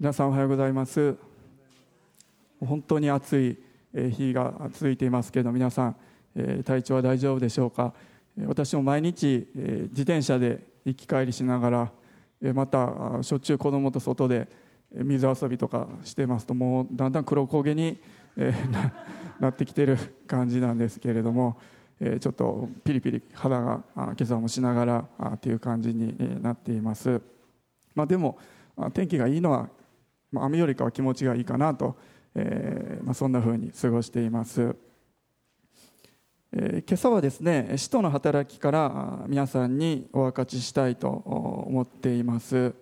皆さんおはようございます。本当に暑い日が続いていますけど皆さん体調は大丈夫でしょうか？私も毎日自転車で行き帰りしながらまたしょっちゅう子供と外で水遊びとかしてますともうだんだん黒焦げになってきてる感じなんですけれどもちょっとピリピリ肌が今朝もしながらという感じになっています、まあ、でも天気がいいのはまあ、雨よりかは気持ちがいいかなと、えーまあ、そんなふうに過ごしています、えー、今朝はですね使徒の働きから皆さんにお分かちしたいと思っています、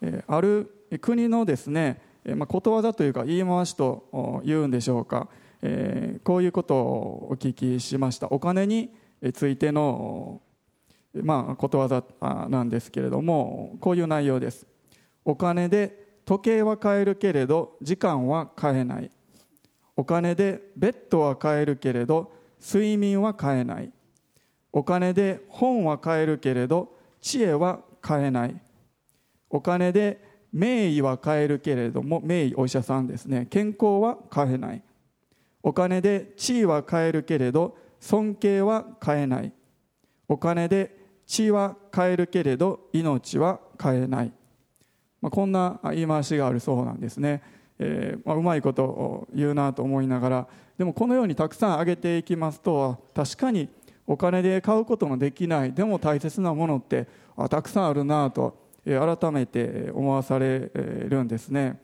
えー、ある国のですね、まあ、ことわざというか言い回しと言うんでしょうか、えー、こういうことをお聞きしました。お金についてのまあ、ことわざなんですけれどもこういう内容です。お金で時計は買えるけれど時間は買えない。お金でベッドは買えるけれど睡眠は買えない。お金で本は買えるけれど知恵は買えない。お金で名医は買えるけれども名医お医者さんですね。健康は買えない。お金で地位は買えるけれど尊敬は買えない。お金で地位は買えるけれど命は買えない。まあ、こんな言い回しがあるそうなんですね、えーまあ、うまいことを言うなと思いながらでもこのようにたくさん挙げていきますと確かにお金で買うことのできないでも大切なものってたくさんあるなと改めて思わされるんですね。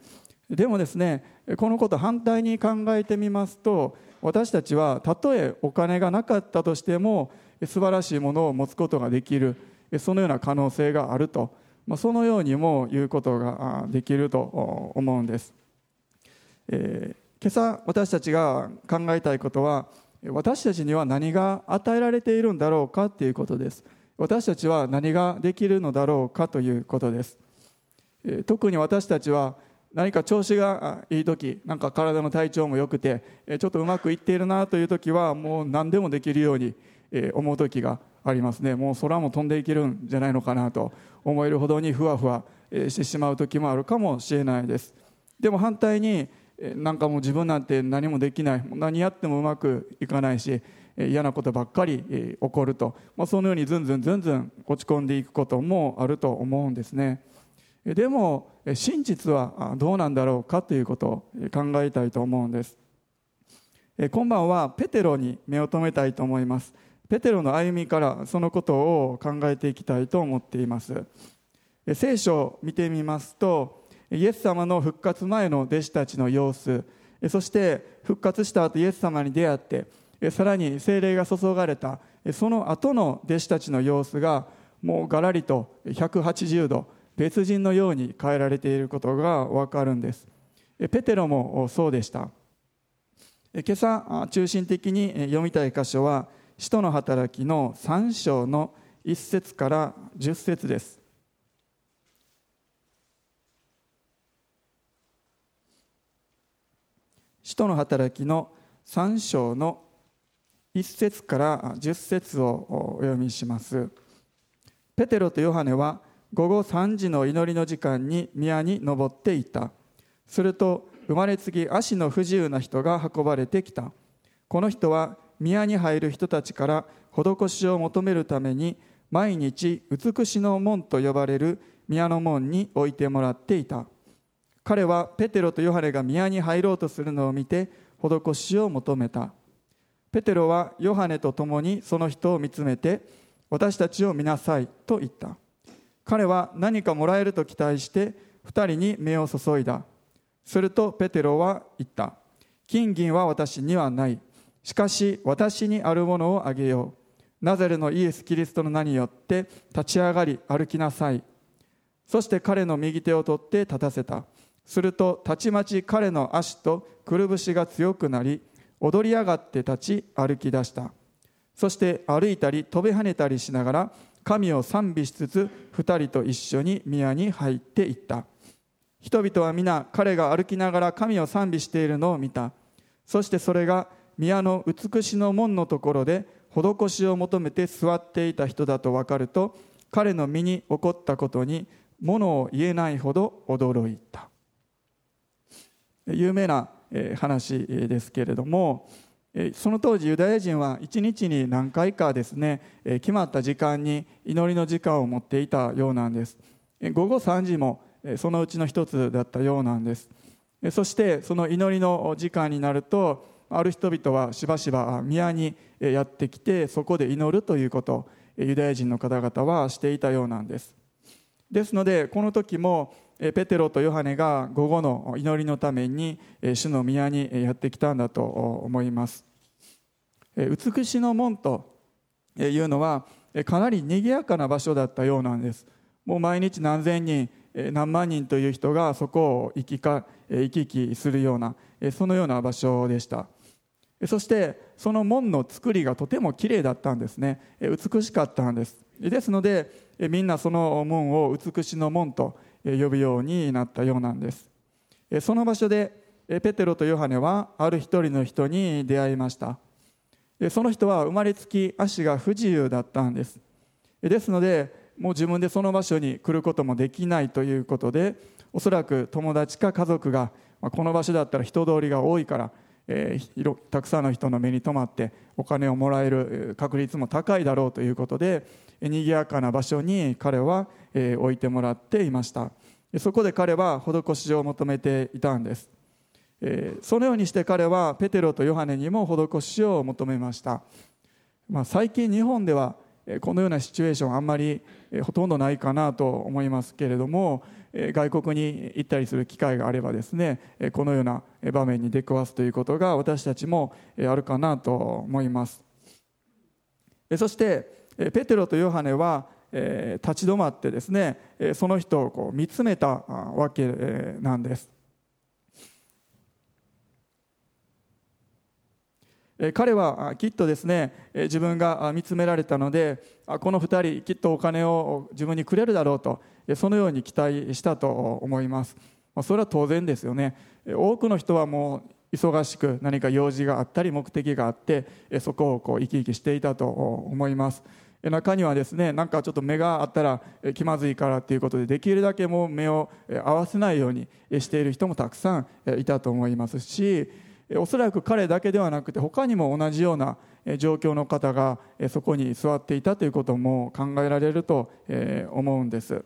でもですねこのこと反対に考えてみますと私たちはたとえお金がなかったとしても素晴らしいものを持つことができるそのような可能性があると。まあ、そのようにも言うことができると思うんです、えー、今朝私たちが考えたいことは私たちには何が与えられているんだろうかということです。私たちは何ができるのだろうかということです、えー、特に私たちは何か調子がいい時なんか体の体調も良くてちょっとうまくいっているなという時はもう何でもできるように思う時がありますね。もう空も飛んでいけるんじゃないのかなと思えるほどにふわふわしてしまう時もあるかもしれないです。でも反対になんかもう自分なんて何もできない。何やってもうまくいかないし嫌なことばっかり起こると、まあ、そのようにずんずんずんずん落ち込んでいくこともあると思うんですね。でも真実はどうなんだろうかということを考えたいと思うんです。今晩はペテロに目を留めたいと思います。ペテロの歩みからそのことを考えていきたいと思っています。聖書を見てみますとイエス様の復活前の弟子たちの様子そして復活した後イエス様に出会ってさらに精霊が注がれたその後の弟子たちの様子がもうがらりと180度別人のように変えられていることがわかるんです。ペテロもそうでした。今朝中心的に読みたい箇所は使徒の働きの3章の1節から10節です。使徒の働きの3章の1節から10節をお読みします。ペテロとヨハネは午後3時の祈りの時間に宮に登っていた。すると生まれつき足の不自由な人が運ばれてきた。この人は宮に入る人たちから施しを求めるために毎日美しの門と呼ばれる宮の門に置いてもらっていた。彼はペテロとヨハネが宮に入ろうとするのを見て施しを求めた。ペテロはヨハネと共にその人を見つめて私たちを見なさいと言った。彼は何かもらえると期待して二人に目を注いだ。するとペテロは言った。金銀は私にはない。しかし私にあるものをあげよう。ナザレのイエス・キリストの名によって立ち上がり歩きなさい。そして彼の右手を取って立たせた。するとたちまち彼の足とくるぶしが強くなり踊り上がって立ち歩き出した。そして歩いたり飛び跳ねたりしながら神を賛美しつつ二人と一緒に宮に入っていった。人々は皆彼が歩きながら神を賛美しているのを見た。そしてそれが宮の美しの門のところで施しを求めて座っていた人だと分かると彼の身に起こったことにものを言えないほど驚いた。有名な話ですけれどもその当時ユダヤ人は一日に何回かですね決まった時間に祈りの時間を持っていたようなんです。午後3時もそのうちの一つだったようなんです。そしてその祈りの時間になるとある人々はしばしば宮にやってきてそこで祈るということをユダヤ人の方々はしていたようなんです。ですのでこの時もペテロとヨハネが午後の祈りのために主の宮にやってきたんだと思います。美しの門というのはかなり賑やかな場所だったようなんです。もう毎日何千人何万人という人がそこを行きか行き来するようなそのような場所でした。そしてその門の作りがとてもきれいだったんですね。美しかったんです。ですのでみんなその門を美しの門と呼ぶようになったようなんです。その場所でペテロとヨハネはある一人の人に出会いました。その人は生まれつき足が不自由だったんです。ですのでもう自分でその場所に来ることもできないということでおそらく友達か家族がこの場所だったら人通りが多いからえー、たくさんの人の目に留まってお金をもらえる確率も高いだろうということで賑やかな場所に彼は、えー、置いてもらっていました。そこで彼は施しを求めていたんです、えー、そのようにして彼はペテロとヨハネにも施しを求めました、まあ、最近日本ではこのようなシチュエーションあんまりほとんどないかなと思いますけれども外国に行ったりする機会があればですねこのような場面に出くわすということが私たちもあるかなと思います。そしてペテロとヨハネは立ち止まってですねその人をこう見つめたわけなんです。彼はきっとですね自分が見つめられたのでこの2人きっとお金を自分にくれるだろうとそのように期待したと思います。それは当然ですよね。多くの人はもう忙しく何か用事があったり目的があってそこをこう生き生きしていたと思います。中にはですねなんかちょっと目があったら気まずいからっていうことでできるだけもう目を合わせないようにしている人もたくさんいたと思いますしおそらく彼だけではなくて他にも同じような状況の方がそこに座っていたということも考えられると思うんです。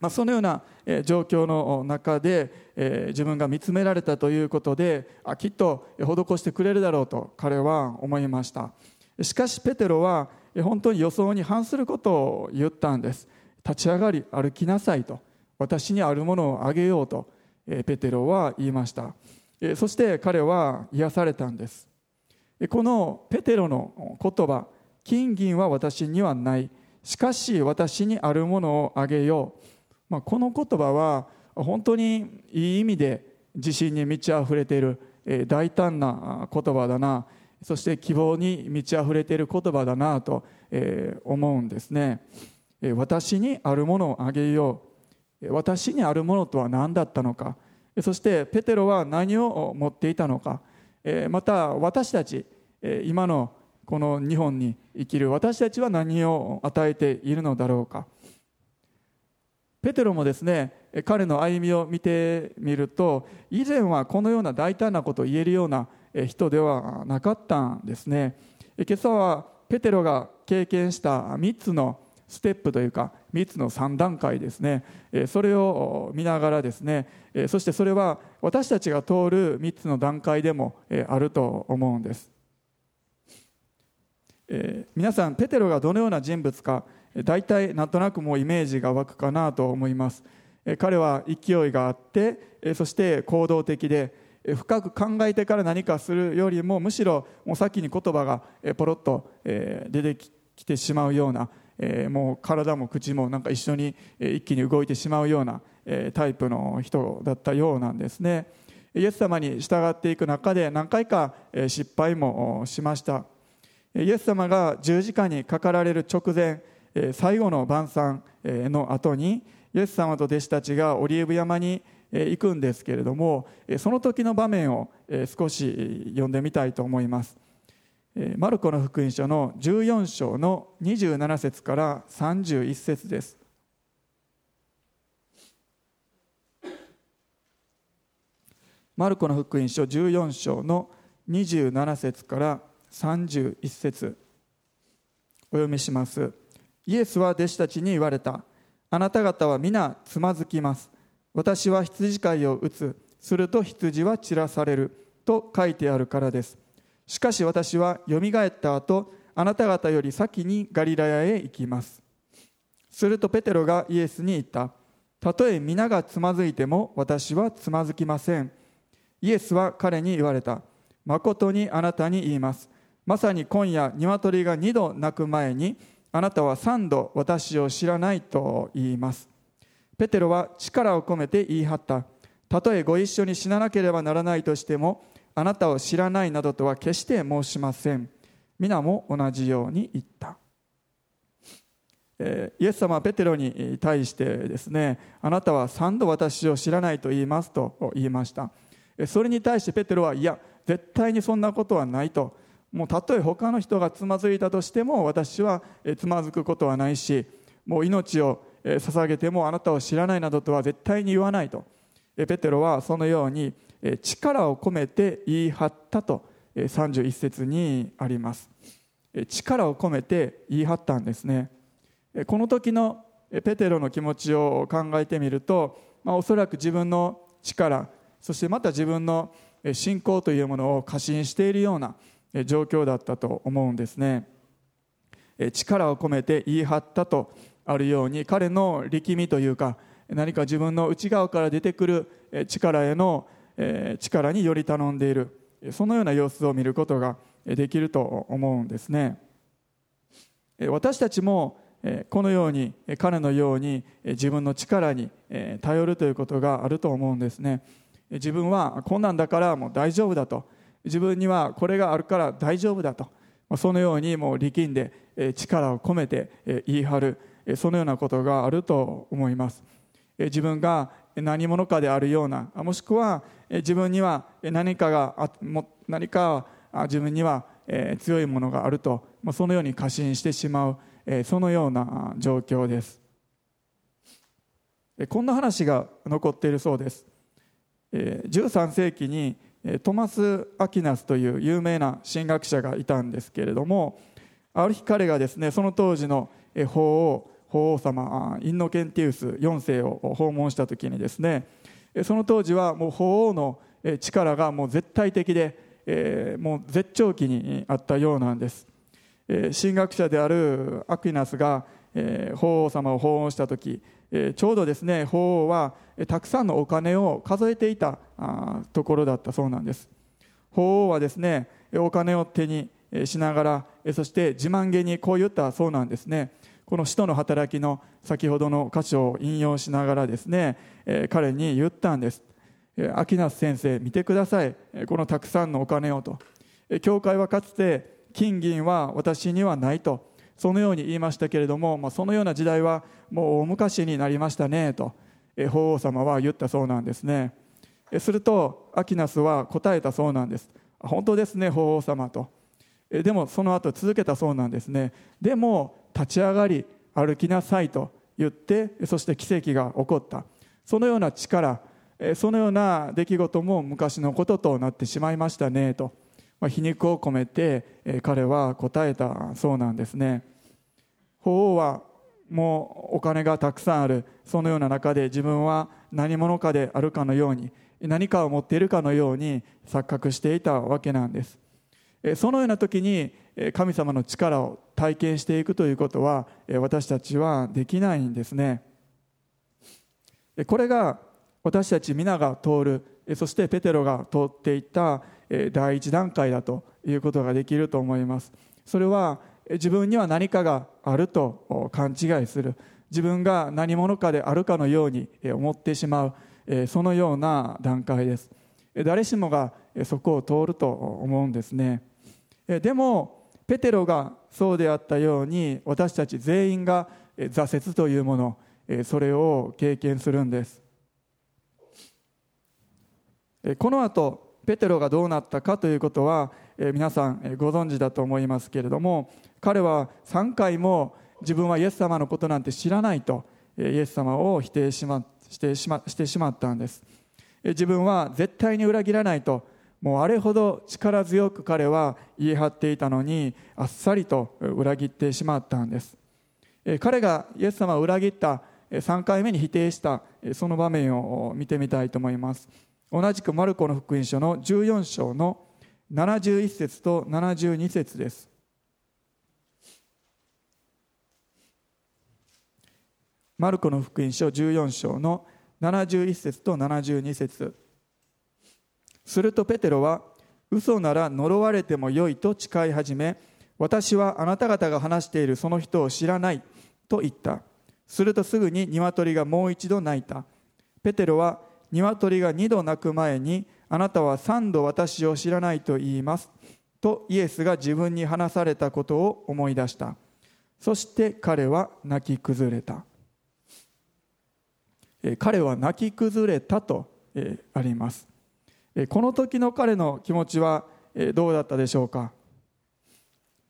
まあ、そのような状況の中で自分が見つめられたということであきっと施してくれるだろうと彼は思いました。しかしペテロは本当に予想に反することを言ったんです。立ち上がり歩きなさいと。私にあるものをあげようとペテロは言いました。そして彼は癒されたんです。このペテロの言葉金銀は私にはない。しかし私にあるものをあげよう、まあ、この言葉は本当にいい意味で自信に満ち溢れている大胆な言葉だな。そして希望に満ち溢れている言葉だなと思うんですね。私にあるものをあげよう。私にあるものとは何だったのか。そしてペテロは何を持っていたのか。また私たち今のこの日本に生きる。私たちは何を与えているのだろうか。ペテロもですね彼の歩みを見てみると以前はこのような大胆なことを言えるような人ではなかったんですね。今朝はペテロが経験した3つのステップというか3つの3段階ですね。それを見ながらですねそしてそれは私たちが通る3つの段階でもあると思うんです。皆さんペテロがどのような人物か大体なんとなくもうイメージが湧くかなと思います。彼は勢いがあってそして行動的で深く考えてから何かするよりもむしろもう先に言葉がポロッと出てきてしまうようなえもう体も口もなんか一緒に一気に動いてしまうようなえタイプの人だったようなんですね。イエス様に従っていく中で何回か失敗もしました。イエス様が十字架にかかられる直前最後の晩餐の後にイエス様と弟子たちがオリーブ山に行くんですけれどもその時の場面を少し読んでみたいと思います。マルコの福音書の14章の27節から31節です。マルコの福音書14章の27節から31節お読みします。イエスは弟子たちに言われた。あなた方は皆つまずきます。私は羊飼いを打つ。すると羊は散らされる。と書いてあるからです。しかし私はよみがえった後あなた方より先にガリラヤへ行きます。するとペテロがイエスに言った。たとえ皆がつまずいても私はつまずきません。イエスは彼に言われた。誠にあなたに言います。まさに今夜鶏が二度鳴く前にあなたは三度私を知らないと言います。ペテロは力を込めて言い張った。たとえご一緒に死ななければならないとしてもあなたを知らないなどとは決して申しません。皆も同じように言った。イエス様はペテロに対してですねあなたは三度私を知らないと言いますと言いました。それに対してペテロはいや絶対にそんなことはないと。もうたとえ他の人がつまずいたとしても私はつまずくことはないしもう命を捧げてもあなたを知らないなどとは絶対に言わないと。ペテロはそのように力を込めて言い張ったと31節にあります。力を込めて言い張ったんですね。この時のペテロの気持ちを考えてみると、まあ、おそらく自分の力そしてまた自分の信仰というものを過信しているような状況だったと思うんですね。力を込めて言い張ったとあるように彼の力みというか何か自分の内側から出てくる力への力により頼んでいる。そのような様子を見ることができると思うんですね。私たちもこのように彼のように自分の力に頼るということがあると思うんですね。自分はこんなんだからもう大丈夫だと。自分にはこれがあるから大丈夫だと。そのようにもう力んで力を込めて言い張る。そのようなことがあると思います。自分が何者かであるようなもしくは自分には何かが何か自分には強いものがあるとそのように過信してしまうそのような状況です。こんな話が残っているそうです。13世紀にトマス・アキナスという有名な神学者がいたんですけれどもある日彼がですねその当時の法王法王様インノケンティウス4世を訪問した時にですねその当時はもう法王の力がもう絶対的で、もう絶頂期にあったようなんです、神学者であるアキナスが、法王様を訪問した時ちょうどですね法王はたくさんのお金を数えていたところだったそうなんです。法王はですねお金を手にしながらそして自慢げにこう言ったそうなんですね。この使徒の働きの先ほどの箇所を引用しながらですね彼に言ったんです。秋夏先生見てください。このたくさんのお金をと。教会はかつて金銀は私にはないと。そのように言いましたけれども、まあ、そのような時代はもう大昔になりましたねと。法皇様は言ったそうなんですね。するとアキナスは答えたそうなんです。本当ですね法皇様と。でもその後続けたそうなんですね。でも立ち上がり歩きなさいと言ってそして奇跡が起こった。そのような力そのような出来事も昔のこととなってしまいましたねと皮肉を込めて彼は答えたそうなんですね。法王はもうお金がたくさんある。そのような中で自分は何者かであるかのように何かを持っているかのように錯覚していたわけなんです。そのような時に神様の力を体験していくということは私たちはできないんですね。これが私たち皆が通るそしてペテロが通っていった第一段階だということができると思います。それは自分には何かがあると勘違いする。自分が何者かであるかのように思ってしまうそのような段階です。誰しもがそこを通ると思うんですね。でもペテロがそうであったように私たち全員が挫折というものそれを経験するんです。この後ペテロがどうなったかということは皆さんご存知だと思いますけれども彼は3回も自分はイエス様のことなんて知らないとイエス様を否定しましてしましてしまったんです。自分は絶対に裏切らないともうあれほど力強く彼は言い張っていたのにあっさりと裏切ってしまったんです。彼がイエス様を裏切った3回目に否定したその場面を見てみたいと思います。同じくマルコの福音書の14章の71節と72節です。マルコの福音書14章の71節と72節。するとペテロは嘘なら呪われてもよいと誓い始め私はあなた方が話しているその人を知らないと言った。するとすぐに鶏がもう一度鳴いた。ペテロは鶏が二度鳴く前にあなたは三度私を知らないと言います。とイエスが自分に話されたことを思い出した。そして彼は泣き崩れた。彼は泣き崩れたとあります。この時の彼の気持ちはどうだったでしょうか？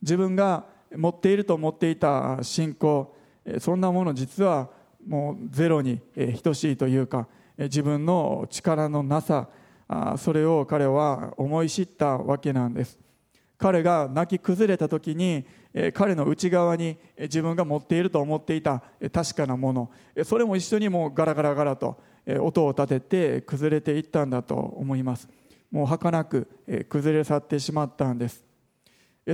自分が持っていると思っていた信仰そんなもの実はもうゼロに等しいというか自分の力のなさそれを彼は思い知ったわけなんです。彼が泣き崩れた時に彼の内側に自分が持っていると思っていた確かなもの。それも一緒にもうガラガラガラと音を立てて崩れていったんだと思います。もう儚く崩れ去ってしまったんです。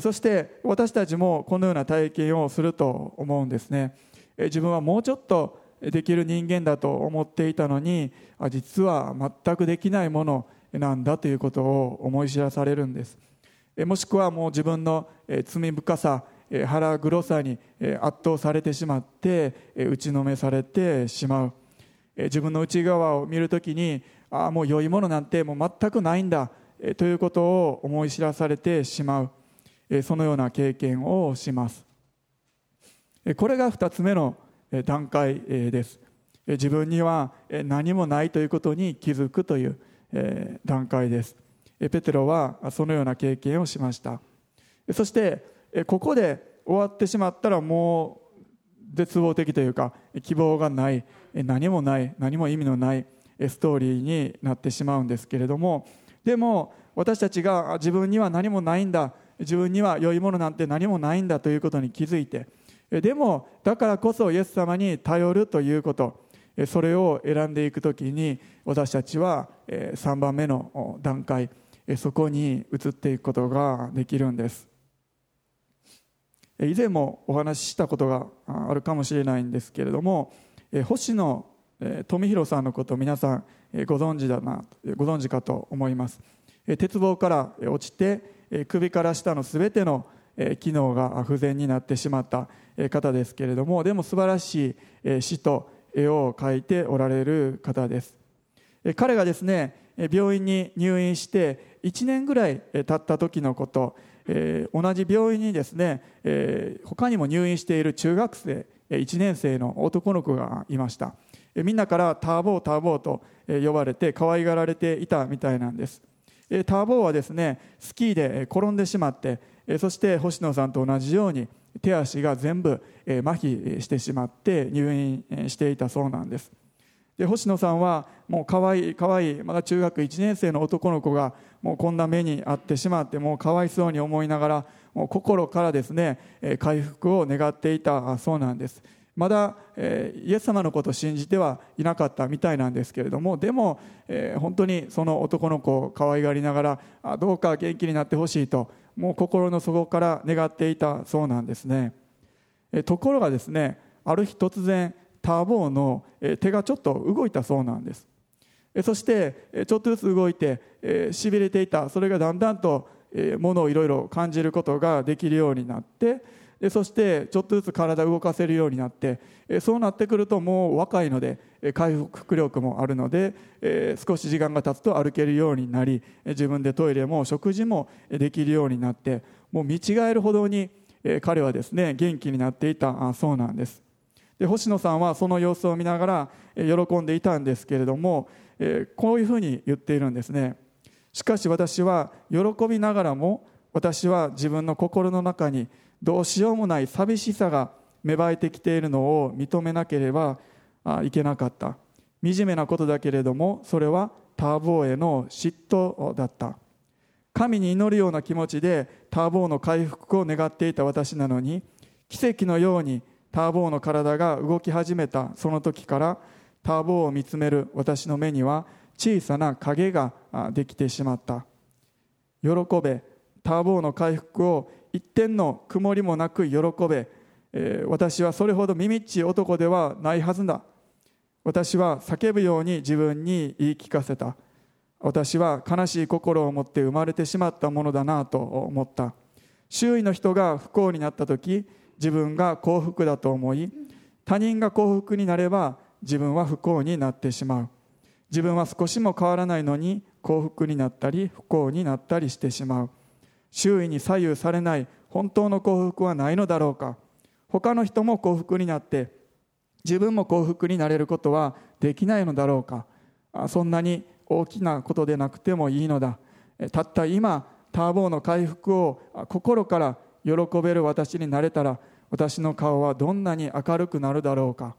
そして私たちもこのような体験をすると思うんですね。自分はもうちょっとできる人間だと思っていたのに実は全くできないものなんだということを思い知らされるんです。もしくはもう自分の罪深さ腹黒さに圧倒されてしまって打ちのめされてしまう。自分の内側を見るときにああもう良いものなんてもう全くないんだということを思い知らされてしまうそのような経験をします。これが2つ目の段階です。自分には何もないということに気づくという段階です。ペテロはそのような経験をしました。そしてここで終わってしまったらもう絶望的というか希望がない。何もない何も意味のないストーリーになってしまうんですけれどもでも私たちが自分には何もないんだ自分には良いものなんて何もないんだということに気づいてでもだからこそイエス様に頼るということそれを選んでいく時に私たちは3番目の段階そこに移っていくことができるんです。以前もお話ししたことがあるかもしれないんですけれども星野富弘さんのことを皆さんご存知だなご存知かと思います。鉄棒から落ちて首から下のすべての機能が不全になってしまった方ですけれどもでも素晴らしい詩と絵を描いておられる方です。彼がですね病院に入院して1年ぐらい経った時のこと、同じ病院にですね、えー、他にも入院している中学生1年生の男の子がいました、え、みんなからターボーターボーと呼ばれて可愛がられていたみたいなんです、え、ターボーはですねスキーで転んでしまって、え、そして星野さんと同じように手足が全部、え、麻痺してしまって入院していたそうなんです。で星野さんはもう可愛い可愛いまだ中学1年生の男の子がもうこんな目に遭ってしまってもうかわいそうに思いながら心からですね回復を願っていたそうなんです。まだ、イエス様のことを信じてはいなかったみたいなんですけれどもでも、本当にその男の子を可愛がりながらどうか元気になってほしいともう心の底から願っていたそうなんですね、ところがですねある日突然ターボーの手がちょっと動いたそうなんです。そしてちょっとずつ動いてしびれていた。それがだんだんとものをいろいろ感じることができるようになってでそしてちょっとずつ体を動かせるようになってそうなってくるともう若いので回復力もあるので少し時間が経つと歩けるようになり自分でトイレも食事もできるようになってもう見違えるほどに彼はですね元気になっていたそうなんです。で星野さんはその様子を見ながら喜んでいたんですけれどもこういうふうに言っているんですね。しかし私は喜びながらも私は自分の心の中にどうしようもない寂しさが芽生えてきているのを認めなければいけなかった。惨めなことだけれどもそれはターボーへの嫉妬だった。神に祈るような気持ちでターボーの回復を願っていた私なのに奇跡のようにターボーの体が動き始めたその時からターボーを見つめる私の目には小さな影ができてしまった。喜べターボーの回復を一点の曇りもなく喜べ、えー、私はそれほど耳っちい男ではないはずだ。私は叫ぶように自分に言い聞かせた。私は悲しい心を持って生まれてしまったものだなと思った。周囲の人が不幸になった時自分が幸福だと思い他人が幸福になれば自分は不幸になってしまう。自分は少しも変わらないのに幸福になったり不幸になったりしてしまう。周囲に左右されない本当の幸福はないのだろうか。他の人も幸福になって自分も幸福になれることはできないのだろうか。そんなに大きなことでなくてもいいのだ。たった今ターボーの回復を心から喜べる私になれたら私の顔はどんなに明るくなるだろうか。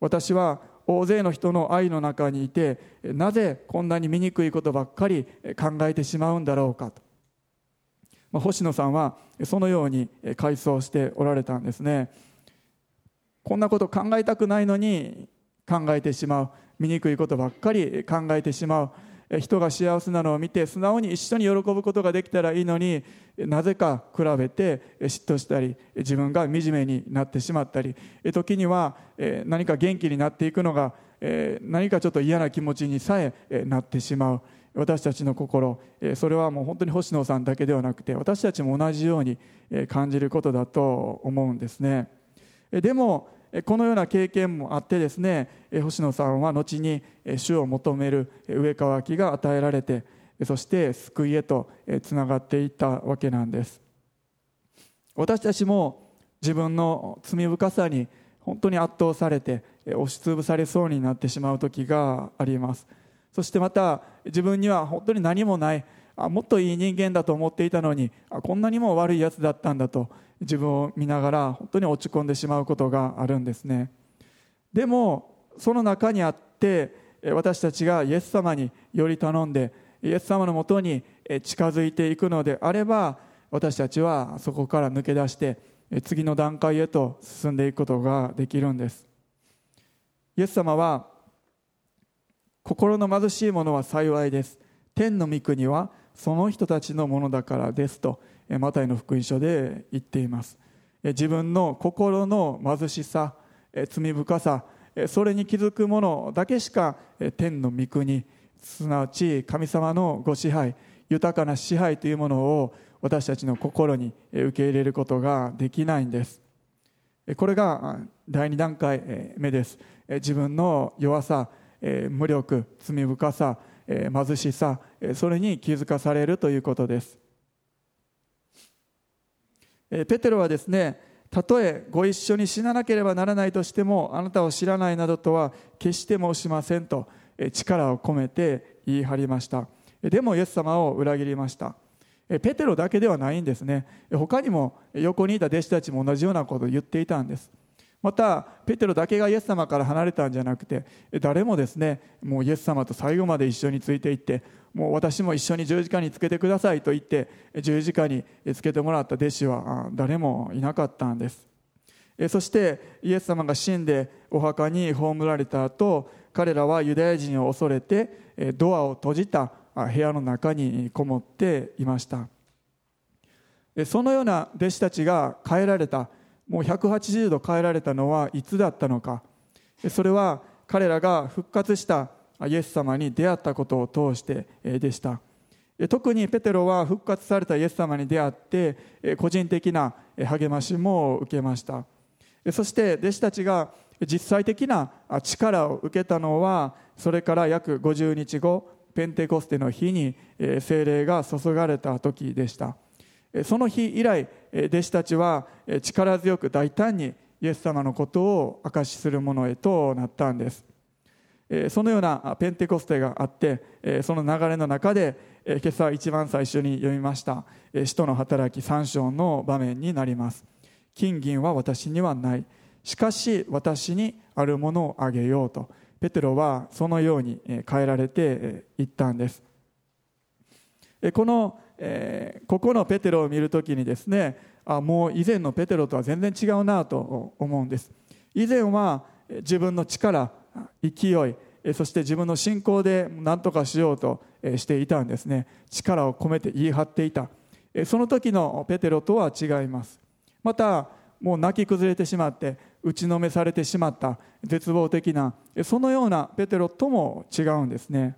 私は大勢の人の愛の中にいてなぜこんなに醜いことばっかり考えてしまうんだろうかと、まあ、星野さんはそのように回想しておられたんですね。こんなこと考えたくないのに考えてしまう。醜いことばっかり考えてしまう。人が幸せなのを見て素直に一緒に喜ぶことができたらいいのになぜか比べて嫉妬したり自分が惨めになってしまったり時には何か元気になっていくのが何かちょっと嫌な気持ちにさえなってしまう。私たちの心。それはもう本当に星野さんだけではなくて私たちも同じように感じることだと思うんですね。でもこのような経験もあってですね星野さんは後に主を求める上川きが与えられてそして救いへとつながっていったわけなんです。私たちも自分の罪深さに本当に圧倒されて押しつぶされそうになってしまう時があります。そしてまた自分には本当に何もないあもっといい人間だと思っていたのにあこんなにも悪いやつだったんだと自分を見ながら本当に落ち込んでしまうことがあるんですね。でもその中にあって私たちがイエス様により頼んでイエス様のもとに近づいていくのであれば私たちはそこから抜け出して次の段階へと進んでいくことができるんです。イエス様は心の貧しい者は幸いです。天の御国はその人たちのものだからですとマタイの福音書で言っています。自分の心の貧しさ罪深さそれに気づく者だけしか天の御国すなわち神様のご支配豊かな支配というものを私たちの心に受け入れることができないんです。これが第2段階目です。自分の弱さ無力罪深さ貧しさそれに気づかされるということです。ペテロはですねたとえご一緒に死ななければならないとしてもあなたを知らないなどとは決して申しませんと力を込めて言い張りました。でもイエス様を裏切りました。ペテロだけではないんですね。他にも横にいた弟子たちも同じようなことを言っていたんです。またペテロだけがイエス様から離れたんじゃなくて誰もですねもうイエス様と最後まで一緒についていってもう私も一緒に十字架につけてくださいと言って十字架につけてもらった弟子は誰もいなかったんです。そしてイエス様が死んでお墓に葬られた後彼らはユダヤ人を恐れてドアを閉じた部屋の中にこもっていました。そのような弟子たちが帰られた。もう180度変えられたのはいつだったのか。それは彼らが復活したイエス様に出会ったことを通してでした。特にペテロは復活されたイエス様に出会って個人的な励ましも受けました。そして弟子たちが実際的な力を受けたのはそれから約50日後ペンテコステの日に精霊が注がれた時でした。その日以来弟子たちは力強く大胆にイエス様のことを証しするものへとなったんです。そのようなペンテコステがあってその流れの中で今朝一番最初に読みました使徒の働き3章の場面になります。金銀は私にはない。しかし私にあるものをあげようと。ペテロはそのように変えられていったんです。この、えここのペテロを見るときにですねあもう以前のペテロとは全然違うなと思うんです。以前は自分の力勢いそして自分の信仰で何とかしようとしていたんですね。力を込めて言い張っていた。その時のペテロとは違います。またもう泣き崩れてしまって打ちのめされてしまった絶望的なそのようなペテロとも違うんですね。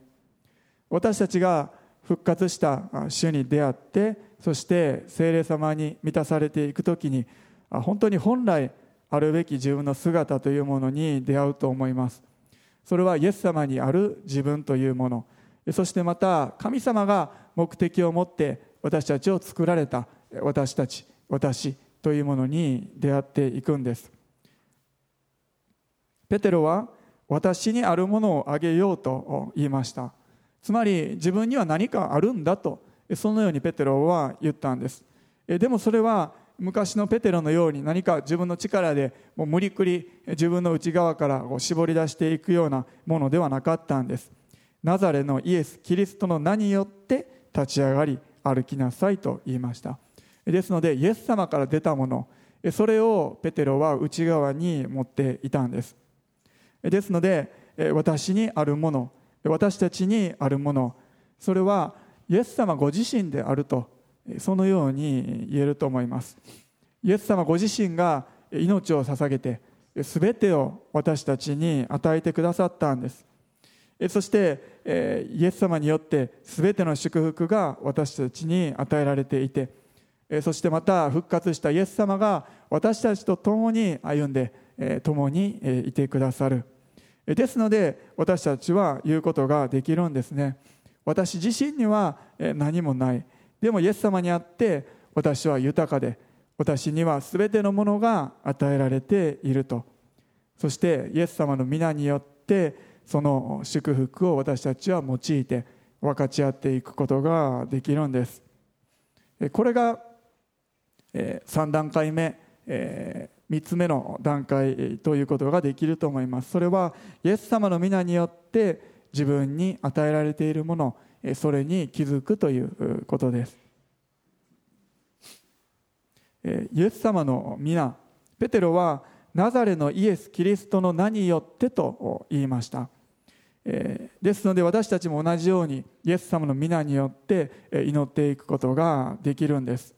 私たちが復活した主に出会ってそして聖霊様に満たされていく時に本当に本来あるべき自分の姿というものに出会うと思います。それはイエス様にある自分というもの。そしてまた神様が目的を持って私たちを作られた私たち私というものに出会っていくんです。ペテロは私にあるものをあげようと言いました。つまり自分には何かあるんだとそのようにペテロは言ったんです。でもそれは昔のペテロのように何か自分の力でもう無理くり自分の内側から絞り出していくようなものではなかったんです。ナザレのイエス・キリストの名によって立ち上がり歩きなさいと言いました。ですのでイエス様から出たものそれをペテロは内側に持っていたんです。ですので私にあるもの私たちにあるもの。それはイエス様ご自身であるとそのように言えると思います。イエス様ご自身が命を捧げて全てを私たちに与えてくださったんです。そしてイエス様によって全ての祝福が私たちに与えられていてそしてまた復活したイエス様が私たちと共に歩んで共にいてくださる。ですので私たちは言うことができるんですね。私自身には何もない。でもイエス様にあって私は豊かで私には全てのものが与えられていると。そしてイエス様の皆によってその祝福を私たちは用いて分かち合っていくことができるんです。これが3段階目。3つ目の段階ということができると思います。それはイエス様の皆によって自分に与えられているものそれに気づくということです。イエス様の皆ペテロはナザレのイエス・キリストの名によってと言いました。ですので私たちも同じようにイエス様の皆によって祈っていくことができるんです。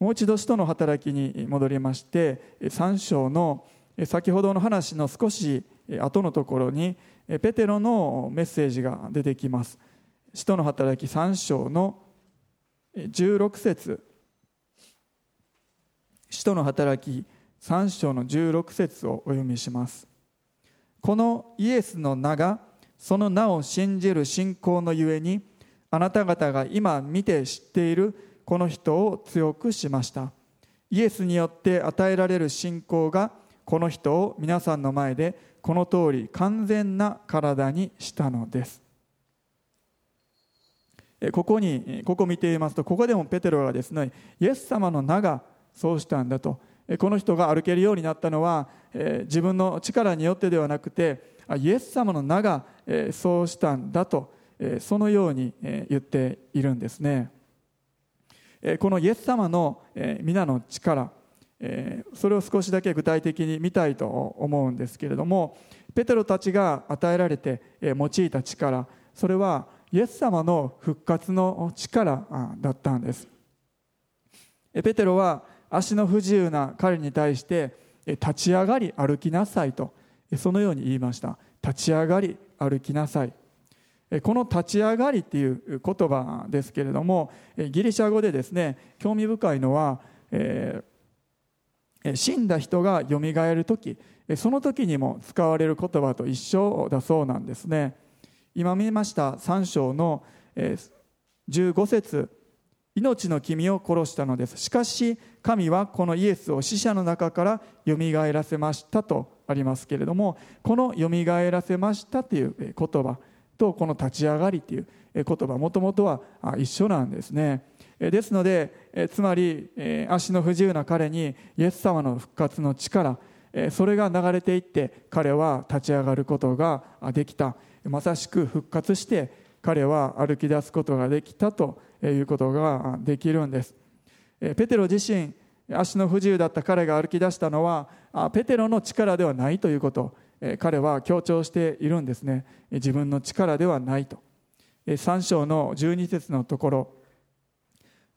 もう一度使徒の働きに戻りまして3章の先ほどの話の少し後のところにペテロのメッセージが出てきます。使徒の働き3章の16節。使徒の働き3章の16節をお読みします。このイエスの名がその名を信じる信仰のゆえにあなた方が今見て知っているこの人を強くしました。イエスによって与えられる信仰がこの人を皆さんの前でこの通り完全な体にしたのです。ここにここ見ていますとここでもペテロがですねイエス様の名がそうしたんだと。この人が歩けるようになったのは自分の力によってではなくてイエス様の名がそうしたんだとそのように言っているんですね。このイエス様の皆の力それを少しだけ具体的に見たいと思うんですけれどもペテロたちが与えられて用いた力それはイエス様の復活の力だったんです。ペテロは足の不自由な彼に対して立ち上がり歩きなさいとそのように言いました。立ち上がり歩きなさい。この立ち上がりっていう言葉ですけれどもギリシャ語でですね興味深いのは、えー、死んだ人がよみがえる時その時にも使われる言葉と一緒だそうなんですね。今見ました3章の15節命の君を殺したのです。しかし神はこのイエスを死者の中からよみがえらせましたとありますけれどもこのよみがえらせましたという言葉とこの立ち上がりっていう言葉もともとは一緒なんですね。ですのでつまり足の不自由な彼にイエス様の復活の力それが流れていって彼は立ち上がることができた。まさしく復活して彼は歩き出すことができたということができるんです。ペテロ自身足の不自由だった彼が歩き出したのはペテロの力ではないということ。彼は強調しているんですね。自分の力ではないと。3章の12節のところ。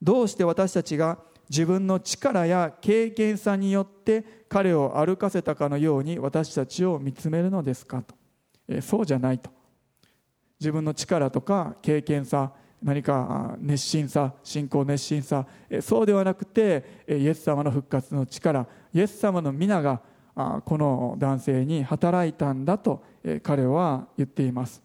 どうして私たちが自分の力や経験さによって彼を歩かせたかのように私たちを見つめるのですかと。そうじゃないと。自分の力とか経験さ何か熱心さ信仰熱心さそうではなくてイエス様の復活の力イエス様の皆がこの男性に働いたんだと彼は言っています。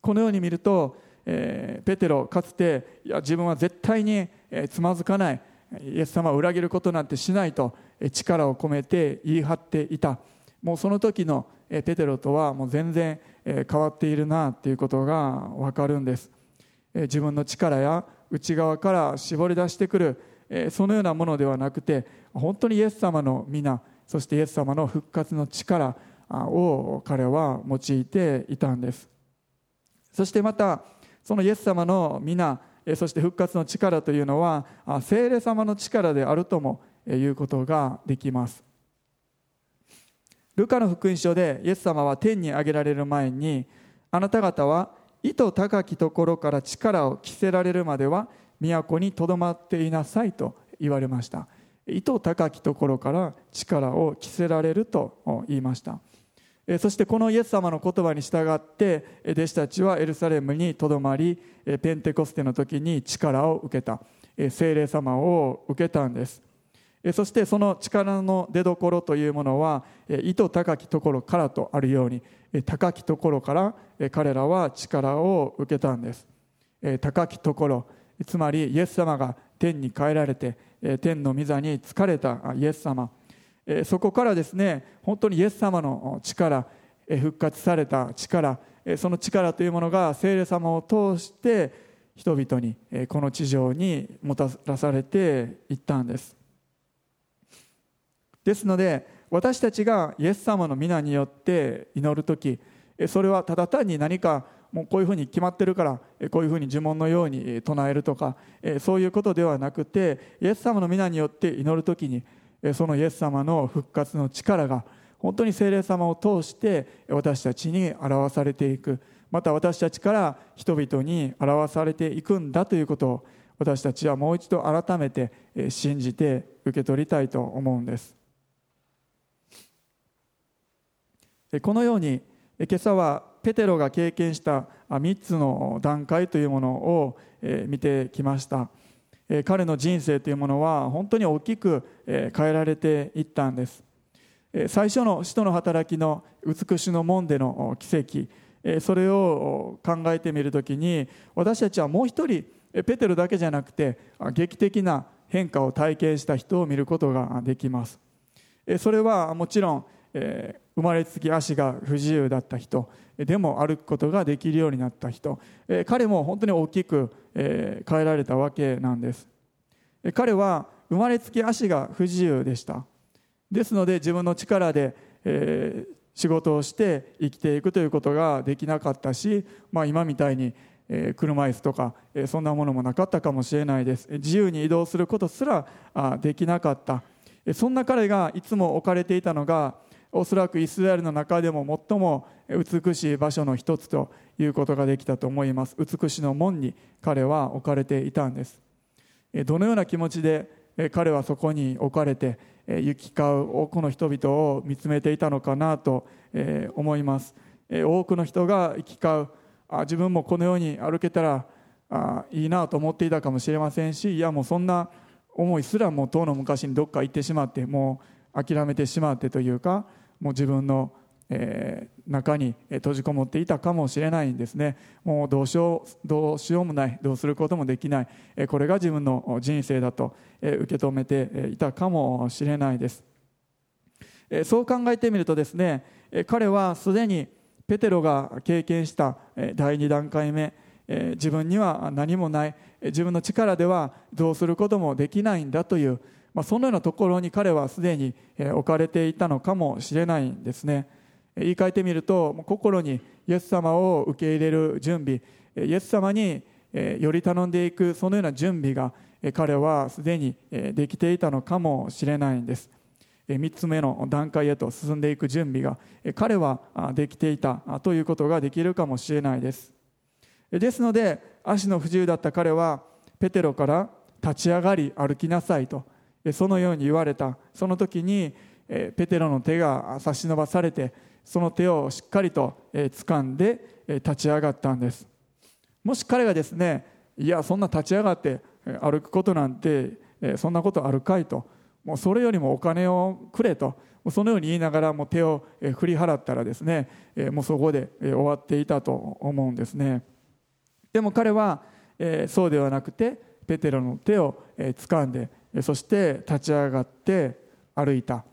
このように見るとペテロかつていや自分は絶対につまずかないイエス様を裏切ることなんてしないと力を込めて言い張っていた。もうその時のペテロとはもう全然変わっているなということが分かるんです。自分の力や内側から絞り出してくるそのようなものではなくて本当にイエス様の皆そしてイエス様の復活の力を彼は用いていたんです。そしてまたそのイエス様の皆そして復活の力というのは聖霊様の力であるともいうことができます。ルカの福音書でイエス様は天に上げられる前にあなた方は意図高きところから力を着せられるまでは都にとどまっていなさいと言われました。意図高きところから力を着せられると言いました。そしてこのイエス様の言葉に従って弟子たちはエルサレムにとどまりペンテコステの時に力を受けた。聖霊様を受けたんです。そしてその力の出どころというものは意図高きところからとあるように高きところから彼らは力を受けたんです。高きところつまりイエス様が天に帰られて天の御座に疲れたイエス様。そこからですね本当にイエス様の力復活された力。その力というものが聖霊様を通して人々にこの地上にもたらされていったんです。ですので私たちがイエス様の皆によって祈る時それはただ単に何かもうこういうふうに決まってるからこういうふうに呪文のように唱えるとかそういうことではなくてイエス様の皆によって祈る時にそのイエス様の復活の力が本当に聖霊様を通して私たちに表されていく。また私たちから人々に表されていくんだということを私たちはもう一度改めて信じて受け取りたいと思うんです。このように今朝はペテロが経験した3つの段階というものを見てきました。彼の人生というものは本当に大きく変えられていったんです。最初の使徒の働きの美しの門での奇跡。それを考えてみるときに私たちはもう一人ペテロだけじゃなくて劇的な変化を体験した人を見ることができます。それはもちろん、生まれつき足が不自由だった人でも歩くことができるようになった人、彼も本当に大きく、変えられたわけなんです、彼は生まれつき足が不自由でした。ですので自分の力で、仕事をして生きていくということができなかったし、まあ、今みたいに車椅子とか、そんなものもなかったかもしれないです。自由に移動することすらできなかった。そんな彼がいつも置かれていたのがおそらくイスラエルの中でも最も美しい場所の一つということができたと思います。美しの門に彼は置かれていたんです。どのような気持ちで彼はそこに置かれて行き交う多くの人々を見つめていたのかなと思います。多くの人が行き交うあ自分もこのように歩けたらあいいなと思っていたかもしれませんしいやもうそんな思いすらもとうの昔にどっか行ってしまってもう諦めてしまってというかもう自分の、えー、中に閉じこもっていたかもしれないんですね。もうどうしようどうしようもないどうすることもできない。これが自分の人生だと受け止めていたかもしれないです。そう考えてみるとですね彼はすでにペテロが経験した第2段階目自分には何もない。自分の力ではどうすることもできないんだというまあ、そのようなところに彼はすでに置かれていたのかもしれないんですね。言い換えてみると心にイエス様を受け入れる準備イエス様により頼んでいくそのような準備が彼はすでにできていたのかもしれないんです。3つ目の段階へと進んでいく準備が彼はできていたということができるかもしれないです。ですので足の不自由だった彼はペテロから立ち上がり歩きなさいと。そのように言われた。その時にペテロの手が差し伸ばされてその手をしっかりと掴んで立ち上がったんです。もし彼がですねいやそんな立ち上がって歩くことなんてそんなことあるかいと。もうそれよりもお金をくれと。そのように言いながらも手を振り払ったらですねもうそこで終わっていたと思うんですね。でも彼はそうではなくてペテロの手を掴んでそして立ち上がって歩いた。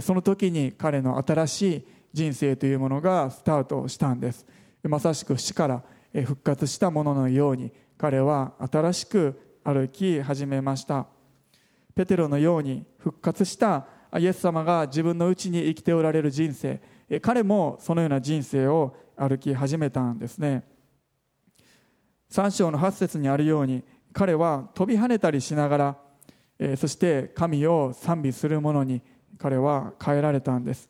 その時に彼の新しい人生というものがスタートしたんです。まさしく死から復活したもののように彼は新しく歩き始めました。ペテロのように復活したイエス様が自分のうちに生きておられる人生。彼もそのような人生を歩き始めたんですね。3章の8節にあるように彼は飛び跳ねたりしながらそして神を賛美する者に彼は変えられたんです。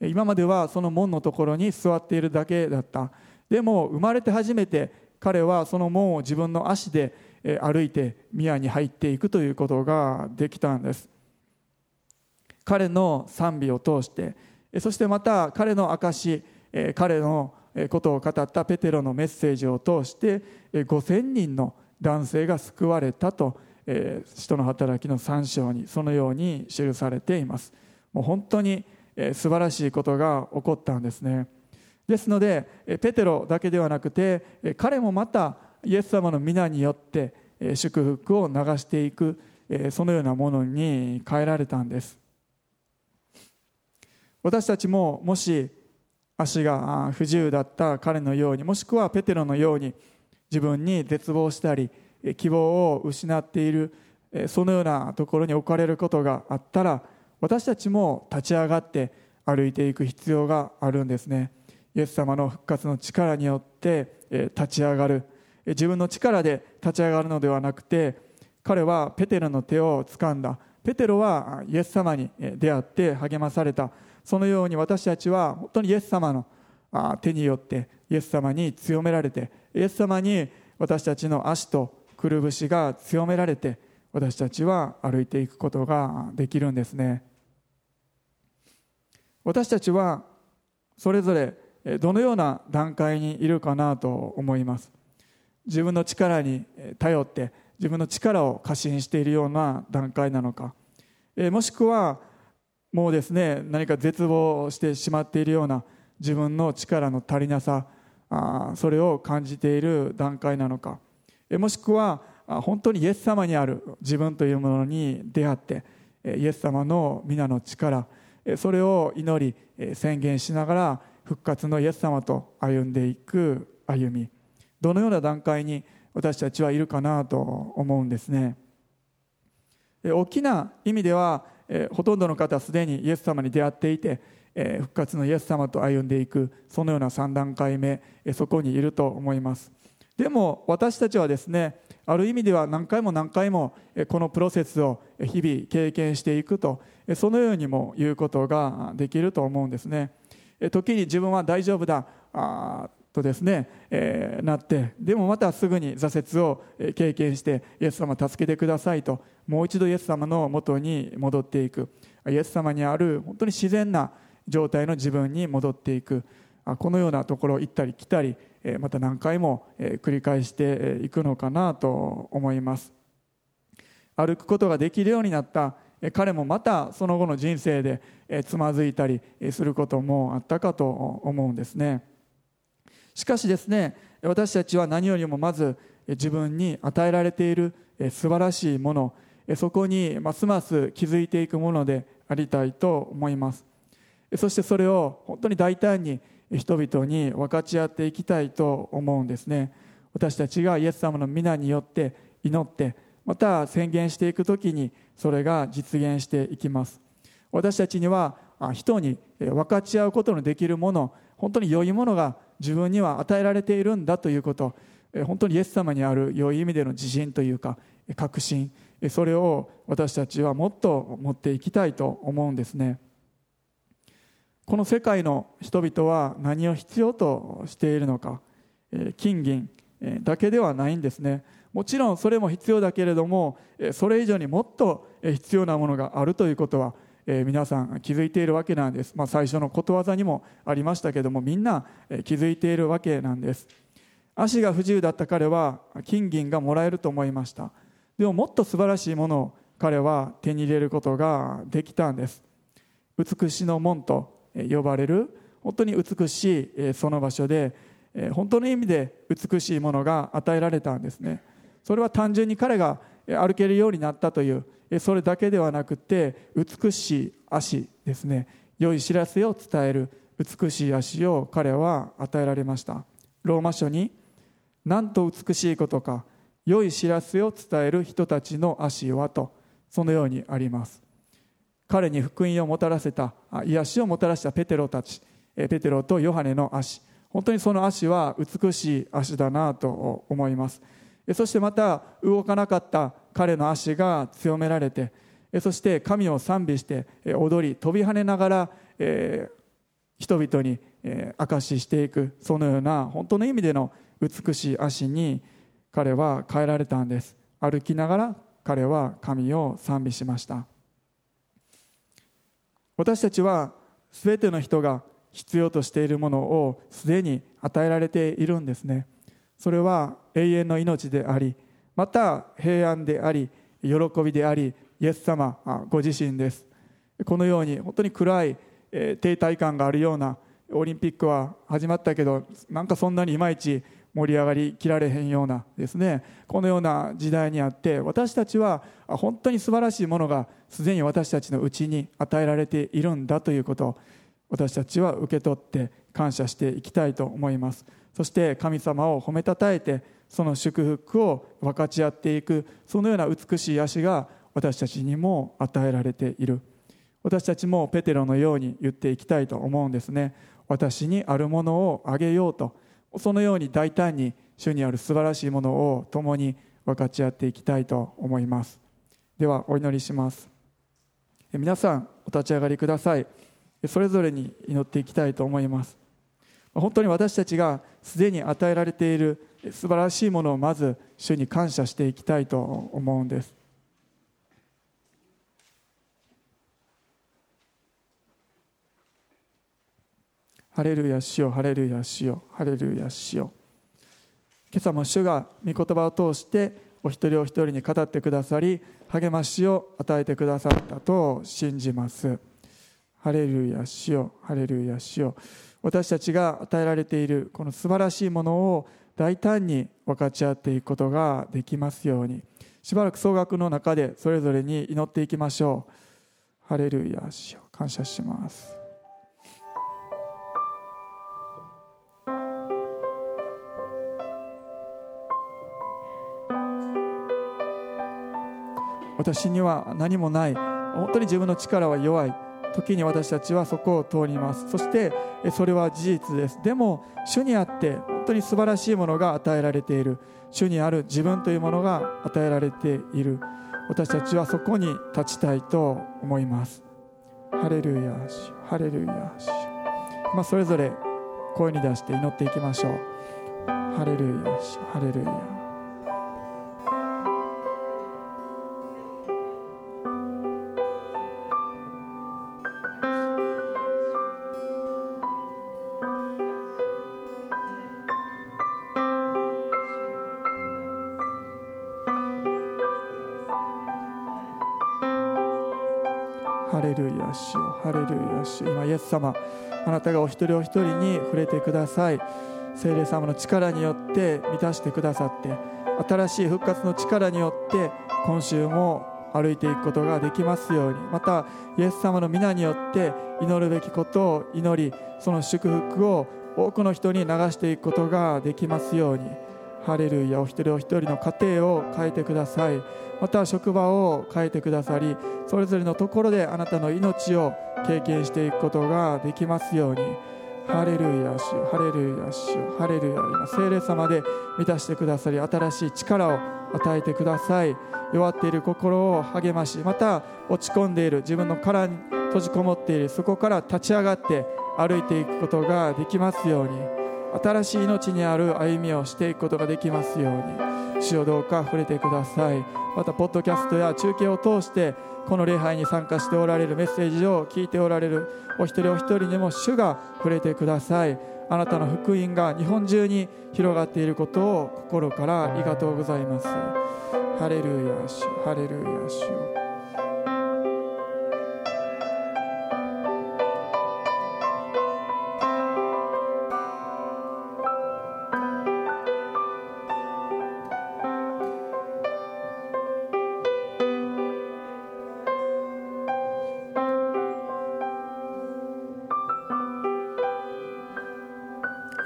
今まではその門のところに座っているだけだった。でも生まれて初めて彼はその門を自分の足で歩いて宮に入っていくということができたんです。彼の賛美を通してそしてまた彼の証彼のことを語ったペテロのメッセージを通して5000人の男性が救われたとえ使徒の働きの3章にそのように記されています。もう本当に素晴らしいことが起こったんですね。ですのでペテロだけではなくて彼もまたイエス様の皆によって祝福を流していくそのようなものに変えられたんです。私たちももし足が不自由だった彼のようにもしくはペテロのように自分に絶望したり希望を失っているそのようなところに置かれることがあったら私たちも立ち上がって歩いていく必要があるんですね。イエス様の復活の力によって立ち上がる。自分の力で立ち上がるのではなくて彼はペテロの手を掴んだ。ペテロはイエス様に出会って励まされた。そのように私たちは本当にイエス様の手によってイエス様に強められてイエス様に私たちの足とくるぶしが強められて私たちは歩いていくことができるんですね。私たちはそれぞれどのような段階にいるかなと思います。自分の力に頼って自分の力を過信しているような段階なのか。もしくはもうですね何か絶望してしまっているような自分の力の足りなさそれを感じている段階なのか。もしくは本当にイエス様にある自分というものに出会ってイエス様の皆の力それを祈り宣言しながら復活のイエス様と歩んでいく歩み。どのような段階に私たちはいるかなと思うんですね。大きな意味ではほとんどの方すでにイエス様に出会っていて復活のイエス様と歩んでいくそのような3段階目そこにいると思います。でも私たちはですねある意味では何回も何回もこのプロセスを日々経験していくとそのようにも言うことができると思うんですね。時に自分は大丈夫だとですね、えー、なってでもまたすぐに挫折を経験してイエス様助けてくださいともう一度イエス様のもとに戻っていく。イエス様にある本当に自然な状態の自分に戻っていく。このようなところを行ったり来たりまた何回も繰り返していくのかなと思います。歩くことができるようになった彼もまたその後の人生でつまずいたりすることもあったかと思うんですね。しかしですね私たちは何よりもまず自分に与えられている素晴らしいものそこにますます気づいていくものでありたいと思います。そしてそれを本当に大胆に人々に分かち合っていきたいと思うんですね。私たちがイエス様の皆によって祈ってまた宣言していく時にそれが実現していきます。私たちには人に分かち合うことのできるもの本当に良いものが自分には与えられているんだということ。本当にイエス様にある良い意味での自信というか確信。それを私たちはもっと持っていきたいと思うんですね。この世界の人々は何を必要としているのか金銀だけではないんですね。もちろんそれも必要だけれどもそれ以上にもっと必要なものがあるということは皆さん気づいているわけなんです、まあ、最初のことわざにもありましたけどもみんな気づいているわけなんです。足が不自由だった彼は金銀がもらえると思いました。でももっと素晴らしいものを彼は手に入れることができたんです。美しの門と呼ばれる本当に美しいその場所で本当の意味で美しいものが与えられたんですね。それは単純に彼が歩けるようになったというそれだけではなくて美しい足ですね。良い知らせを伝える美しい足を彼は与えられました。ローマ書になんと美しいことか良い知らせを伝える人たちの足はとそのようにあります。彼に福音をもたらせた癒しをもたらしたペテロたちペテロとヨハネの足。本当にその足は美しい足だなと思います。そしてまた動かなかった彼の足が強められてそして神を賛美して踊り飛び跳ねながら人々に証ししていくそのような本当の意味での美しい足に彼は変えられたんです。歩きながら彼は神を賛美しました。私たちは全ての人が必要としているものをすでに与えられているんですね。それは永遠の命でありまた平安であり喜びでありイエス様ご自身です。このように本当に暗い停滞感があるようなオリンピックは始まったけどなんかそんなにいまいち盛り上がりきられへんようなですねこのような時代にあって私たちは本当に素晴らしいものがすでに私たちのうちに与えられているんだということを私たちは受け取って感謝していきたいと思います。そして神様を褒めたたえてその祝福を分かち合っていくそのような美しい足が私たちにも与えられている。私たちもペテロのように言っていきたいと思うんですね。私にあるものをあげようとそのように大胆に主にある素晴らしいものを共に分かち合っていきたいと思います。ではお祈りします。皆さんお立ち上がりください。それぞれに祈っていきたいと思います。本当に私たちがすでに与えられている素晴らしいものをまず主に感謝していきたいと思うんです。ハレルヤしよハレルヤしよハレルヤしよ。今朝も主が御言葉を通してお一人お一人に語ってくださり励ましを与えてくださったと信じます。ハレルヤしよハレルヤしよ。私たちが与えられているこの素晴らしいものを大胆に分かち合っていくことができますように。しばらく総額の中でそれぞれに祈っていきましょう。ハレルヤしよ。感謝します。私には何もない。本当に自分の力は弱い。時に私たちはそこを通ります。そしてそれは事実です。でも主にあって本当に素晴らしいものが与えられている。主にある自分というものが与えられている。私たちはそこに立ちたいと思います。ハレルヤハレルヤまあ、それぞれ声に出して祈っていきましょう。ハレルヤハレルヤス様あなたがお一人お一人に触れてください。聖霊様の力によって満たしてくださって新しい復活の力によって今週も歩いていくことができますように。またイエス様の皆によって祈るべきことを祈りその祝福を多くの人に流していくことができますように。ハレルヤお一人お一人の家庭を変えてください。また職場を変えてくださりそれぞれのところであなたの命を経験していくことができますように。ハレルヤ主ハレルヤ主ハレルヤ今聖霊様で満たしてくださり新しい力を与えてください。弱っている心を励ましまた落ち込んでいる自分の殻に閉じこもっているそこから立ち上がって歩いていくことができますように。新しい命にある歩みをしていくことができますように。主をどうか触れてください。またポッドキャストや中継を通してこの礼拝に参加しておられるメッセージを聞いておられるお一人お一人にも主が触れてください。あなたの福音が日本中に広がっていることを心からありがとうございます。ハレルヤ主ハレルヤ主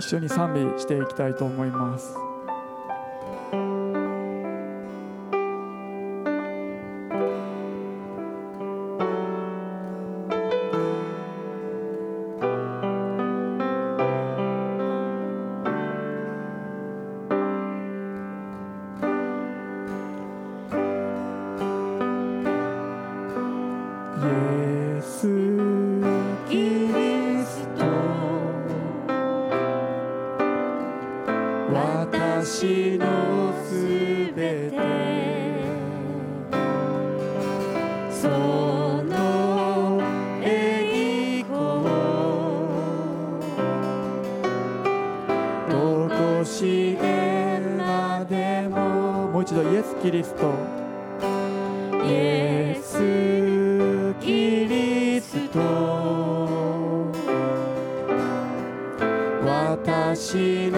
緒に賛美していきたいと思います。私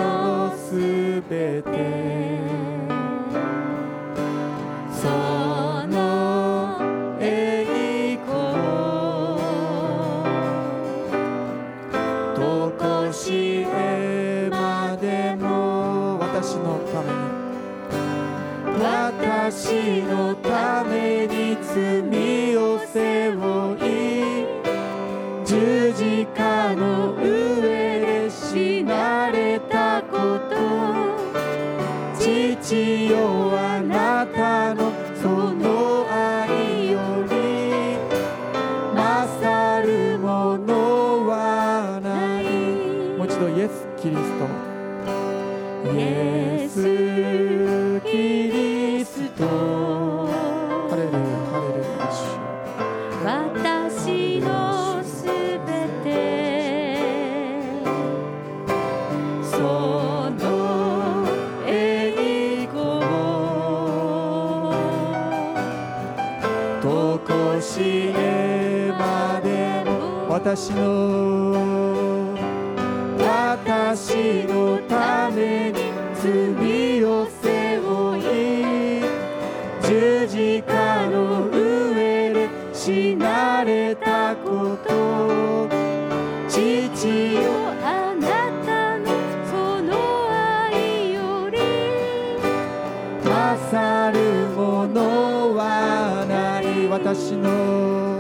私の。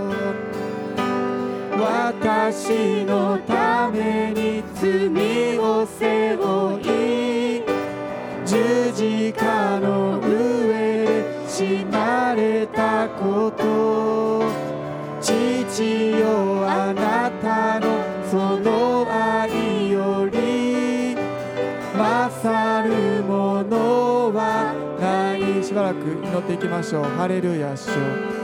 私のために罪を背負い十字架の上で死なれたこと父よあなたのその愛より勝るものはない。しばらく祈っていきましょう。ハレルヤ主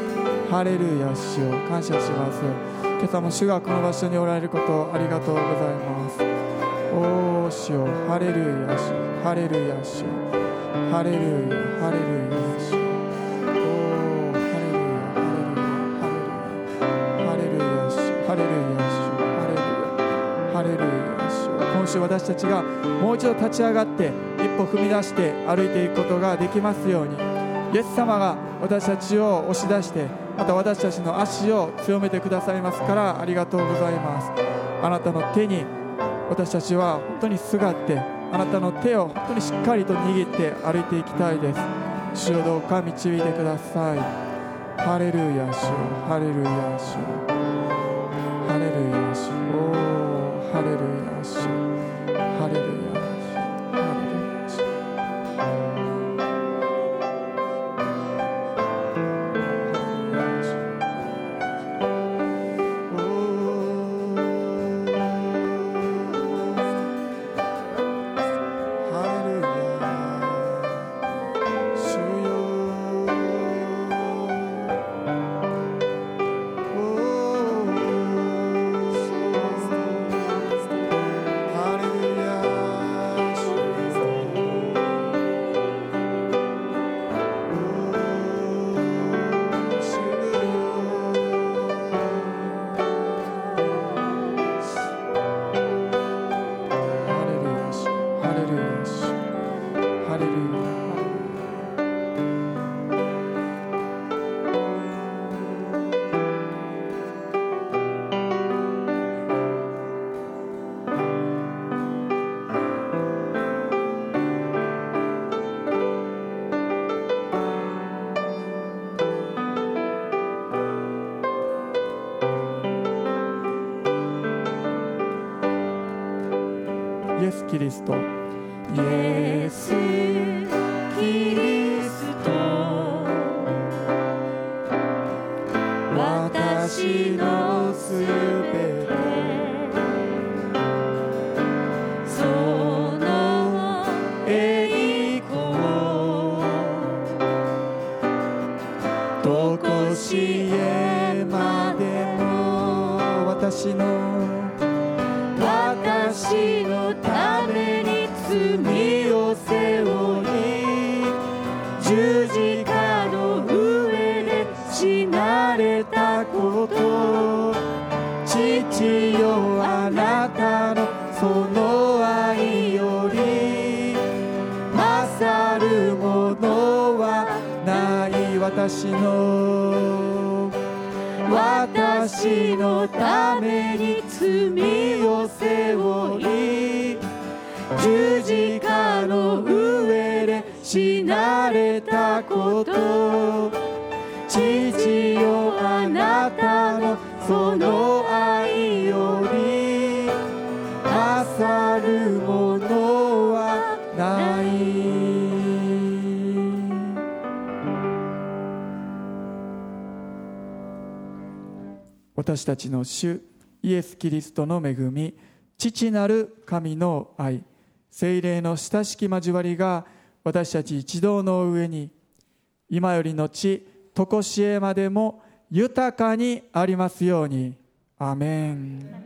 ハレルヤ主感謝します。今朝も主がこの場所におられることありがとうございます。おお主よハレルヤ主ハレルヤ主。ハレルヤハレルヤ主。おおハレルヤハレルヤハレルヤ主ハレルヤ主。ハレルヤハレルヤ主。今週私たちがもう一度立ち上がって一歩踏み出して歩いていくことができますように。イエス様が私たちを押し出してまた私たちの足を強めてくださいますからありがとうございます。あなたの手に私たちは本当にすがってあなたの手を本当にしっかりと握って歩いていきたいです。主をどうか導いてください。ハレルヤ主ハレルヤ主ハレルヤ主おハレルヤ主 Cristo. 私の。私のために罪を背負い。十字架の上で死なれたこと。父よあなたのその愛より。あさるも私たちの主イエス・キリストの恵み父なる神の愛精霊の親しき交わりが私たち一同の上に今よりのち常しえまでも豊かにありますように。アメン。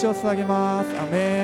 手を捧げます。アメン。